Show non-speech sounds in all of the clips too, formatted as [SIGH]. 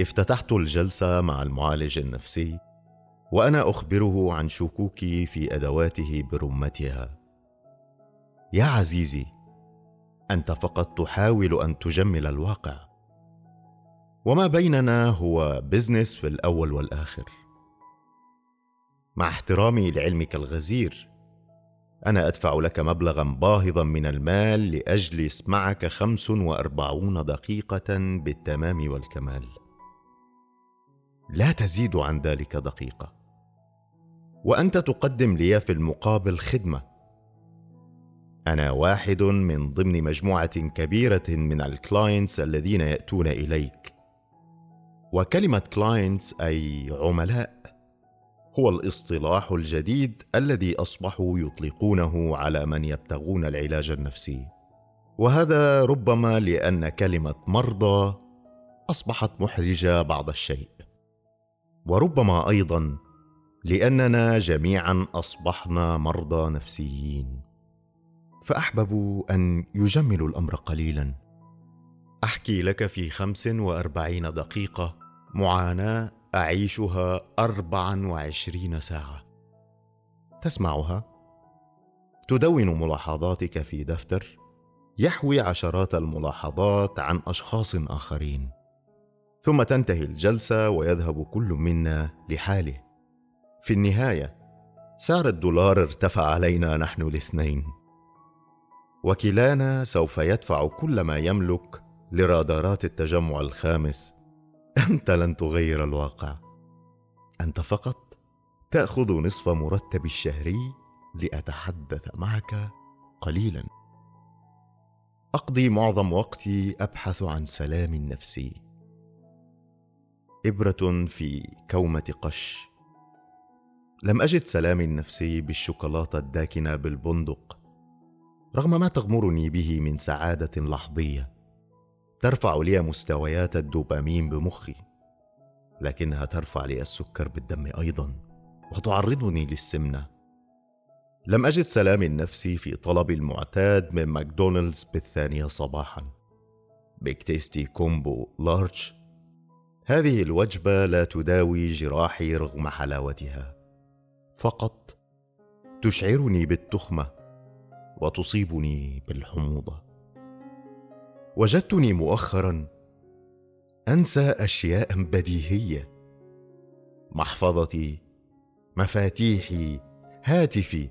افتتحت الجلسة مع المعالج النفسي وأنا أخبره عن شكوكي في أدواته برمتها. يا عزيزي أنت فقط تحاول أن تجمل الواقع. وما بيننا هو بزنس في الأول والآخر. مع احترامي لعلمك الغزير أنا أدفع لك مبلغا باهظا من المال لاجلس معك خمس وأربعون دقيقة بالتمام والكمال. لا تزيد عن ذلك دقيقة. وأنت تقدم لي في المقابل خدمة. أنا واحد من ضمن مجموعة كبيرة من ال clients الذين يأتون إليك. وكلمة clients أي عملاء هو الاصطلاح الجديد الذي أصبحوا يطلقونه على من يبتغون العلاج النفسي. وهذا ربما لأن كلمة مرضى أصبحت محرجة بعض الشيء. وربما أيضا لأننا جميعا أصبحنا مرضى نفسيين. فأحببوا أن يجملوا الأمر قليلا. أحكي لك في خمس وأربعين دقيقة معاناة أعيشها اربعا وعشرين ساعة. تسمعها؟ تدون ملاحظاتك في دفتر. يحوي عشرات الملاحظات عن أشخاص آخرين. ثم تنتهي الجلسة ويذهب كل منا لحاله. في النهاية سعر الدولار ارتفع علينا نحن الاثنين. وكلانا سوف يدفع كل ما يملك لرادارات التجمع الخامس. [LAUGHS] أنت لن تغير الواقع. أنت فقط تأخذ نصف مرتبي الشهري لأتحدث معك قليلا. أقضي معظم وقتي أبحث عن سلام نفسي. إبرة في كومة قش. لم أجد سلامي النفسي بالشوكولاتة الداكنة بالبندق رغم ما تغمرني به من سعادة لحظية. ترفع لي مستويات الدوبامين بمخي لكنها ترفع لي السكر بالدم أيضا وتعرضني للسمنة. لم أجد سلامي النفسي في طلبي المعتاد من ماكدونالدز بالثانية صباحا. Big Tasty combo large هذه الوجبة لا تداوي جراحي رغم حلاوتها. فقط تشعرني بالتخمة وتصيبني بالحموضة. وجدتني مؤخرا أنسى أشياء بديهية. محفظتي مفاتيحي هاتفي.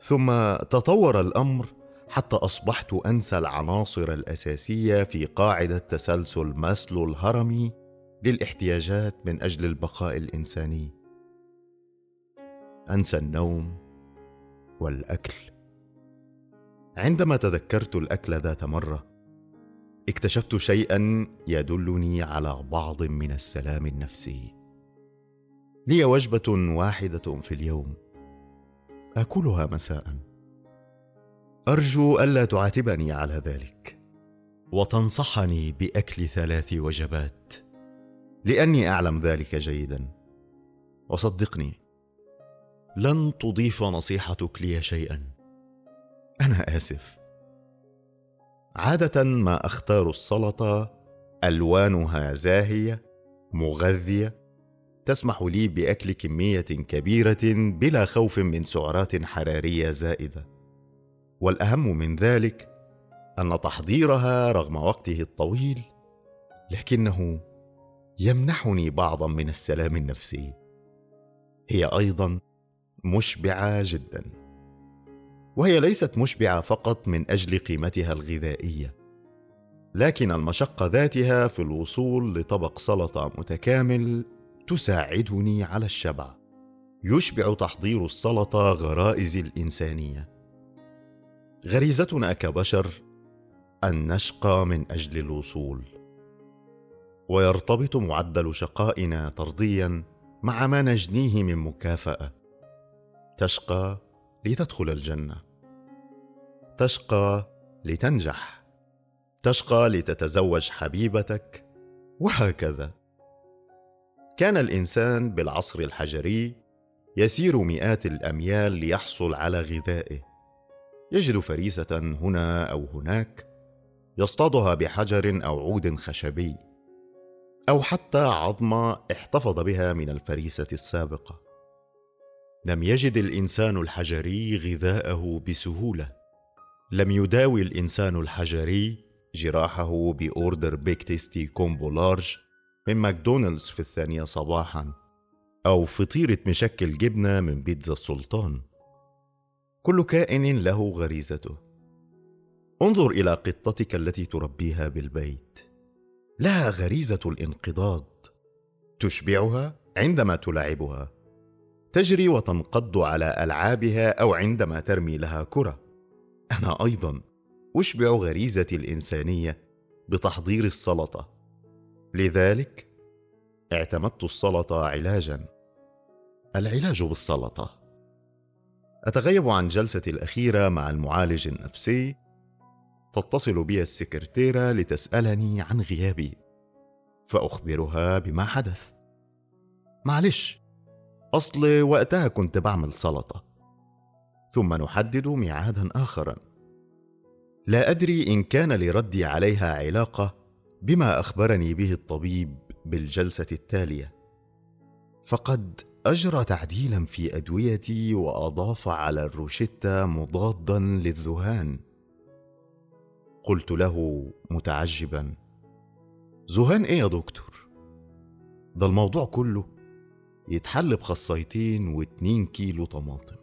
ثم تطور الأمر حتى أصبحت أنسى العناصر الأساسية في قاعدة تسلسل ماسلو الهرمي للاحتياجات من أجل البقاء الإنساني. أنسى النوم والأكل. عندما تذكرت الأكل ذات مرة اكتشفت شيئا يدلني على بعض من السلام النفسي. لي وجبة واحدة في اليوم. آكلها مساء. أرجو ألا تعاتبني على ذلك وتنصحني بأكل ثلاث وجبات. لأني أعلم ذلك جيدا. وصدقني لن تضيف نصيحتك لي شيئا. أنا آسف. عادة ما أختار السلطة ألوانها زاهية مغذية تسمح لي بأكل كمية كبيرة بلا خوف من سعرات حرارية زائدة. والأهم من ذلك أن تحضيرها رغم وقته الطويل لكنه يمنحني بعضا من السلام النفسي. هي أيضا مشبعة جدا. وهي ليست مشبعة فقط من أجل قيمتها الغذائية لكن المشقة ذاتها في الوصول لطبق سلطة متكامل تساعدني على الشبع يشبع تحضير السلطة غرائزي الإنسانية. غريزتنا كبشر أن نشقى من أجل الوصول. ويرتبط معدل شقائنا طرديا مع ما نجنيه من مكافأة. تشقى لتدخل الجنة. تشقى لتنجح. تشقى لتتزوج حبيبتك. وهكذا. كان الإنسان بالعصر الحجري يسير مئات الأميال ليحصل على غذائه. يجد فريسة هنا أو هناك. يصطادها بحجر أو عود خشبي. أو حتى عظمه احتفظ بها من الفريسة السابقة. لم يجد الإنسان الحجري غذاءه بسهولة. لم يداوي الإنسان الحجري جراحه ب order Big Tasty combo large من ماكدونالدز في الثانية صباحا أو فطيره مشكل جبنة من بيتزا السلطان. كل كائن له غريزته. انظر إلى قطتك التي تربيها بالبيت. لها غريزة الانقضاض. تشبعها عندما تلاعبها. تجري وتنقض على ألعابها أو عندما ترمي لها كرة. أنا أيضا أشبع غريزتي الإنسانية بتحضير السلطة. لذلك اعتمدت السلطة علاجا. العلاج بالسلطة. أتغيب عن جلستي الأخيرة مع المعالج النفسي تتصل بي السكرتيره لتسألني عن غيابي فأخبرها بما حدث. معلش أصل وقتها كنت بعمل سلطة ثم نحدد ميعادا اخرا. لا أدري إن كان لردي عليها علاقة بما أخبرني به الطبيب بالجلسة التالية. فقد أجرى تعديلا في أدويتي وأضاف على الروشتة مضادا للذهان. قلت له متعجبا. ذهان إيه يا دكتور؟ ده الموضوع كله يتحل بخصيتين واتنين كيلو طماطم.